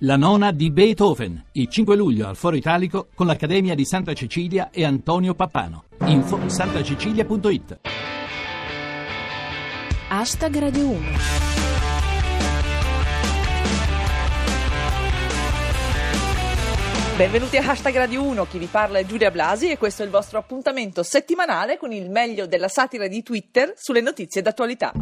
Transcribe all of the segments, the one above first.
La nona di Beethoven, il 5 luglio al Foro Italico con l'Accademia di Santa Cecilia e Antonio Pappano. Info santacecilia.it Hashtag Radio 1 Benvenuti a Hashtag Radio 1, chi vi parla è Giulia Blasi e questo è il vostro appuntamento settimanale con il meglio della satira di Twitter sulle notizie d'attualità.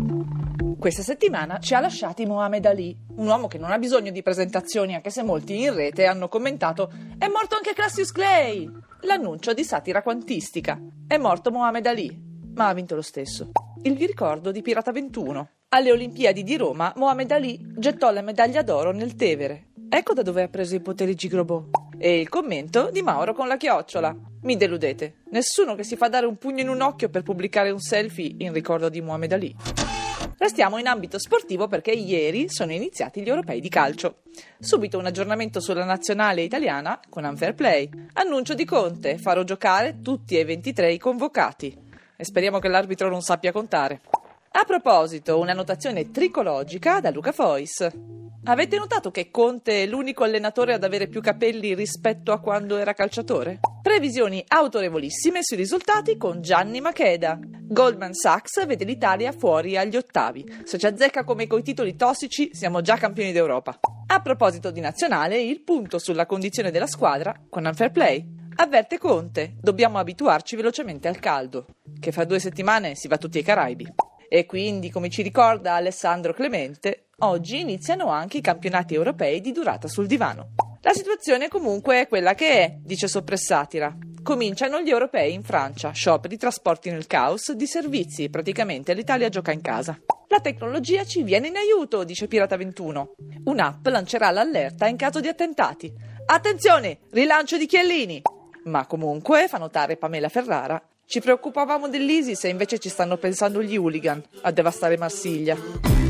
Questa settimana ci ha lasciati Mohamed Ali, un uomo che non ha bisogno di presentazioni anche se molti in rete hanno commentato è morto anche Cassius Clay! L'annuncio di satira quantistica. È morto Mohamed Ali, ma ha vinto lo stesso. Il vi ricordo di Pirata 21. Alle Olimpiadi di Roma, Mohamed Ali gettò la medaglia d'oro nel Tevere. Ecco da dove ha preso i poteri Gigrobot. E il commento di Mauro con la chiocciola. Mi deludete. Nessuno che si fa dare un pugno in un occhio per pubblicare un selfie in ricordo di Mohamed Ali. Restiamo in ambito sportivo perché ieri sono iniziati gli europei di calcio. Subito un aggiornamento sulla nazionale italiana con Unfair Play. Annuncio di Conte, farò giocare tutti e 23 i convocati. E speriamo che l'arbitro non sappia contare. A proposito, una notazione tricologica da Luca Fois. Avete notato che Conte è l'unico allenatore ad avere più capelli rispetto a quando era calciatore? Previsioni autorevolissime sui risultati con Gianni Macheda. Goldman Sachs vede l'Italia fuori agli ottavi. Se ci azzecca come coi titoli tossici, siamo già campioni d'Europa. A proposito di nazionale, il punto sulla condizione della squadra con Unfair Play. Avverte Conte, dobbiamo abituarci velocemente al caldo, che fra due settimane si va tutti ai Caraibi. E quindi, come ci ricorda Alessandro Clemente, oggi iniziano anche i campionati europei di durata sul divano. La situazione comunque è quella che è, dice Soppressatira. Cominciano gli europei in Francia, scioperi, trasporti nel caos, di servizi, praticamente l'Italia gioca in casa. La tecnologia ci viene in aiuto, dice Pirata 21. Un'app lancerà l'allerta in caso di attentati. Attenzione, rilancio di Chiellini! Ma comunque, fa notare Pamela Ferrara, ci preoccupavamo dell'ISIS e invece ci stanno pensando gli hooligan a devastare Marsiglia.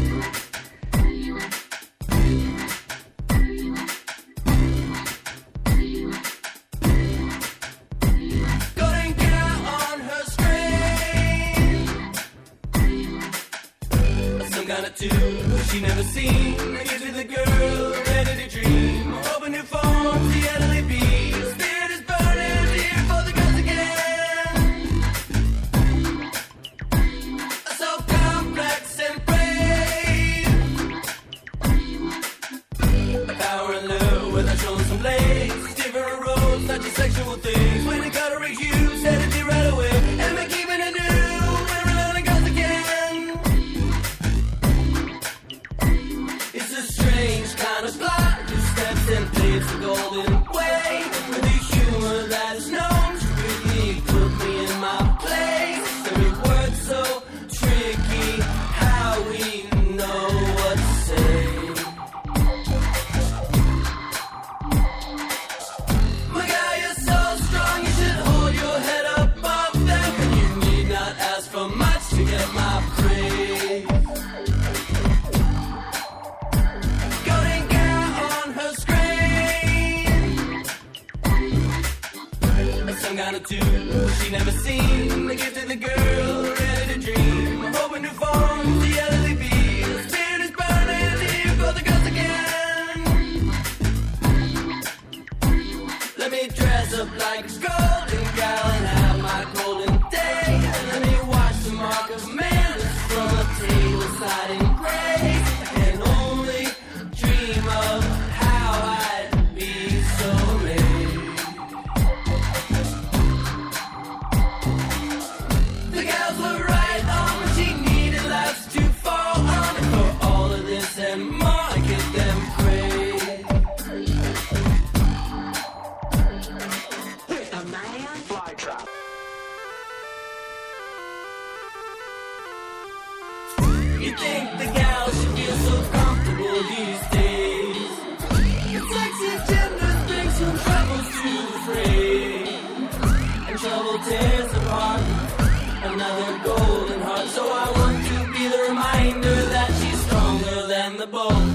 ball.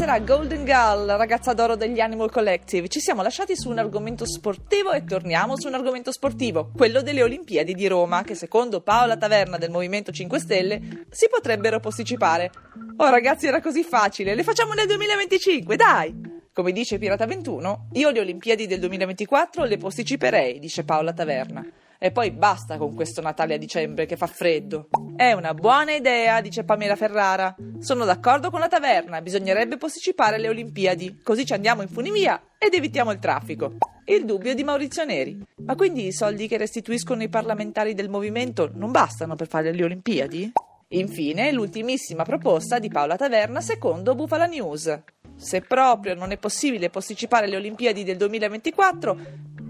Era Golden Girl, ragazza d'oro degli Animal Collective. Ci siamo lasciati su un argomento sportivo e torniamo su un argomento sportivo, quello delle Olimpiadi di Roma, che secondo Paola Taverna del Movimento 5 Stelle si potrebbero posticipare. Oh ragazzi, era così facile, le facciamo nel 2025, dai! Come dice Pirata 21, io le Olimpiadi del 2024 le posticiperei, dice Paola Taverna. E poi basta con questo Natale a dicembre che fa freddo. È una buona idea, dice Pamela Ferrara. Sono d'accordo con la taverna, bisognerebbe posticipare le Olimpiadi, così ci andiamo in funivia ed evitiamo il traffico. Il dubbio di Maurizio Neri. Ma quindi i soldi che restituiscono i parlamentari del movimento non bastano per fare le Olimpiadi? Infine, l'ultimissima proposta di Paola Taverna secondo Bufala News. Se proprio non è possibile posticipare le Olimpiadi del 2024,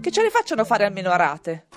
che ce le facciano fare almeno a rate.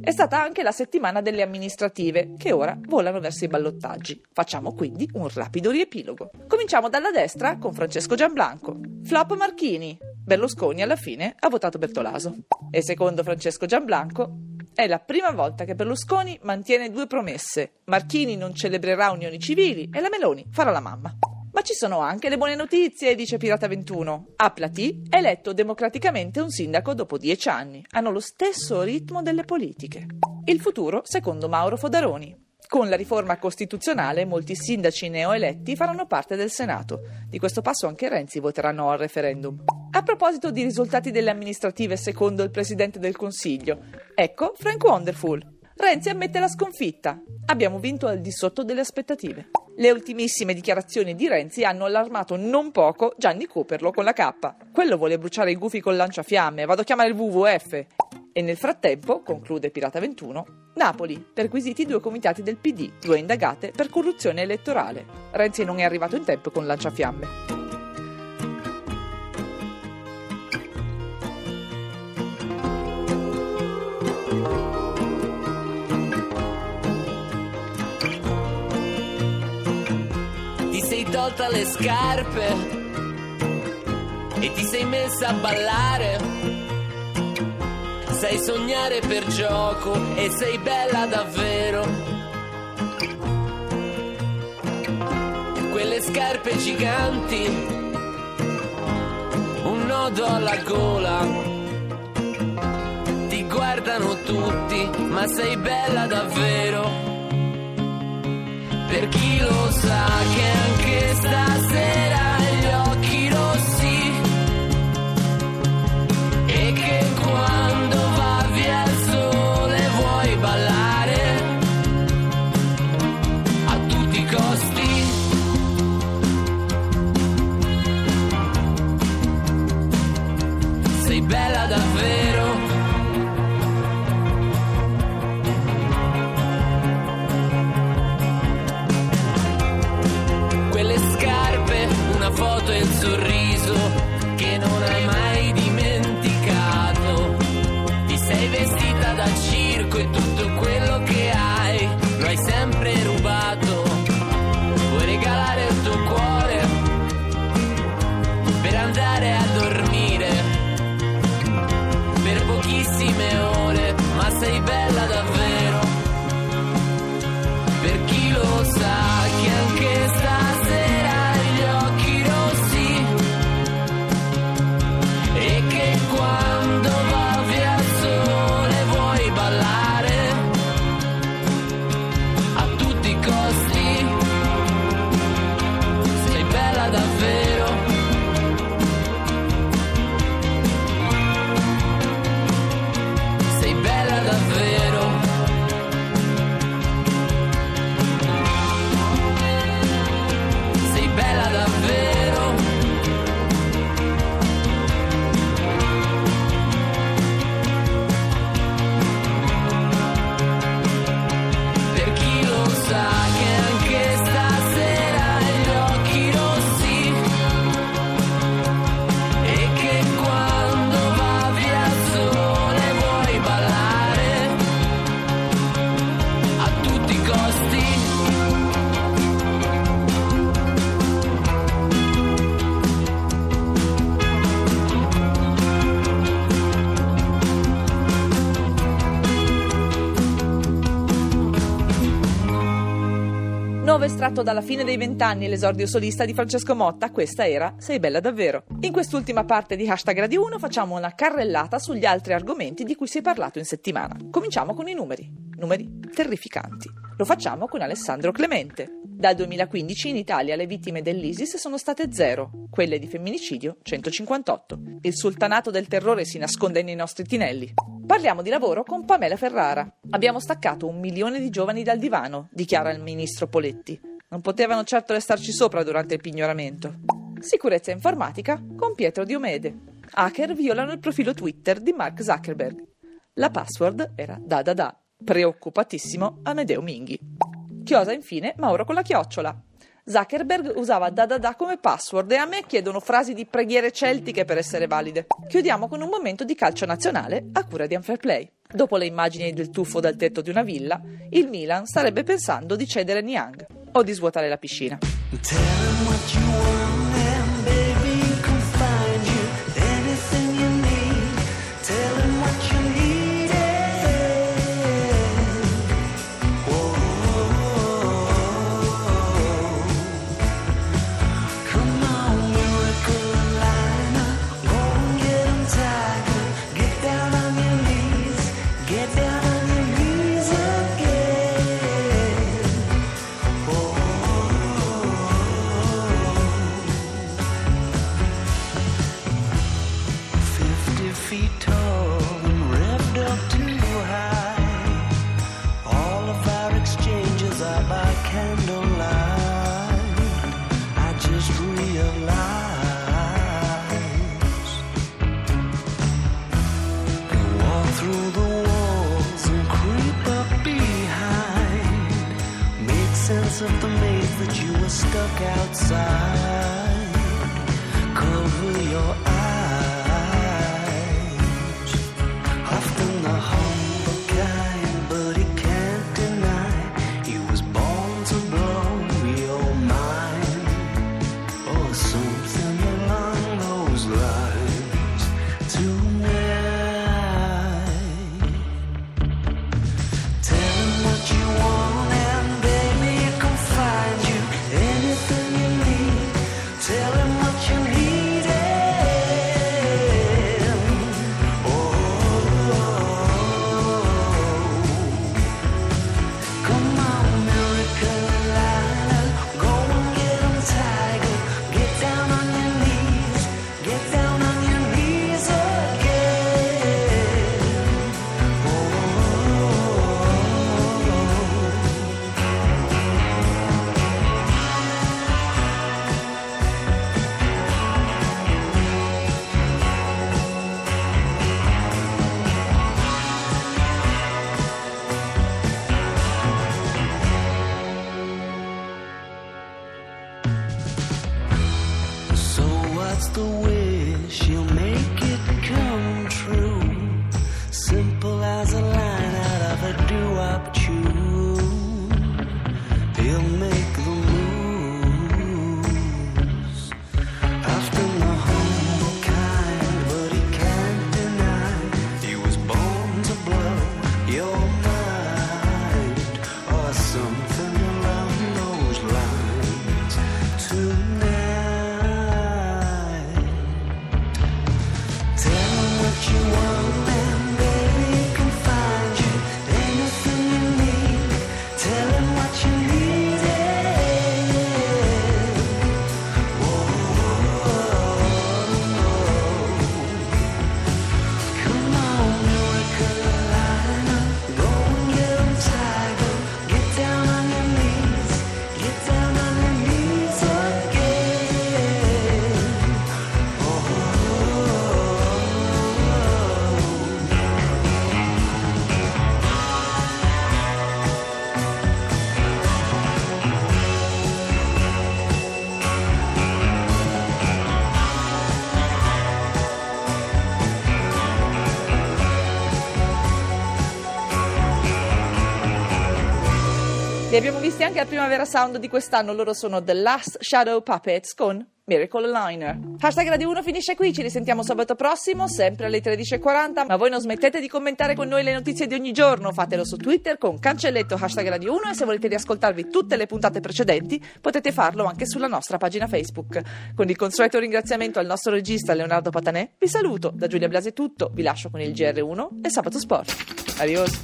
È stata anche la settimana delle amministrative, che ora volano verso i ballottaggi. Facciamo quindi un rapido riepilogo. Cominciamo dalla destra con Francesco Gianblanco. Flop Marchini. Berlusconi alla fine ha votato Bertolaso. E secondo Francesco Gianblanco è la prima volta che Berlusconi mantiene due promesse. Marchini non celebrerà unioni civili e la Meloni farà la mamma. Ma ci sono anche le buone notizie, dice Pirata 21. A Platì è eletto democraticamente un sindaco dopo dieci anni. Hanno lo stesso ritmo delle politiche. Il futuro secondo Mauro Fodaroni. Con la riforma costituzionale molti sindaci neoeletti faranno parte del Senato. Di questo passo anche Renzi voterà no al referendum. A proposito di risultati delle amministrative secondo il Presidente del Consiglio, ecco Frank Wonderful. Renzi ammette la sconfitta. Abbiamo vinto al di sotto delle aspettative. Le ultimissime dichiarazioni di Renzi hanno allarmato non poco Gianni Cooperlo con la K. Quello vuole bruciare i gufi col lanciafiamme, vado a chiamare il WWF. E nel frattempo, conclude Pirata 21, Napoli, perquisiti due comitati del PD, due indagate per corruzione elettorale. Renzi non è arrivato in tempo con lanciafiamme. Tolta le scarpe e ti sei messa a ballare. Sai sognare per gioco e sei bella davvero. Quelle scarpe giganti, un nodo alla gola. Ti guardano tutti, ma sei bella davvero. Per chi lo sa che anche stasera hai gli occhi rossi e che quando va via il sole vuoi ballare a tutti i costi. Estratto dalla fine dei vent'anni l'esordio solista di Francesco Motta, questa era Sei bella davvero. In quest'ultima parte di Hashtag Radio 1 facciamo una carrellata sugli altri argomenti di cui si è parlato in settimana. Cominciamo con i numeri. Numeri terrificanti. Lo facciamo con Alessandro Clemente. Dal 2015 in Italia le vittime dell'ISIS sono state zero, quelle di femminicidio 158. Il sultanato del terrore si nasconde nei nostri tinelli. Parliamo di lavoro con Pamela Ferrara. Abbiamo staccato un milione di giovani dal divano, dichiara il ministro Poletti. Non potevano certo restarci sopra durante il pignoramento. Sicurezza informatica con Pietro Diomede. Hacker violano il profilo Twitter di Mark Zuckerberg. La password era da da da. Preoccupatissimo Amedeo Minghi. Chiosa infine Mauro con la chiocciola. Zuckerberg usava da da da come password e a me chiedono frasi di preghiere celtiche per essere valide. Chiudiamo con un momento di calcio nazionale a cura di Unfairplay. Dopo le immagini del tuffo dal tetto di una villa, il Milan starebbe pensando di cedere Niang o di svuotare la piscina. that's the wish. You'll make abbiamo visti anche al Primavera Sound di quest'anno, loro sono The Last Shadow Puppets con Miracle Liner. Hashtag Radio 1 finisce qui, ci risentiamo sabato prossimo, sempre alle 13.40, ma voi non smettete di commentare con noi le notizie di ogni giorno, fatelo su Twitter con cancelletto hashtag Radio 1 e se volete riascoltarvi tutte le puntate precedenti potete farlo anche sulla nostra pagina Facebook. Con il consueto ringraziamento al nostro regista Leonardo Patanè, vi saluto, da Giulia Blasi è tutto, vi lascio con il GR1 e Sabato Sport. Adios!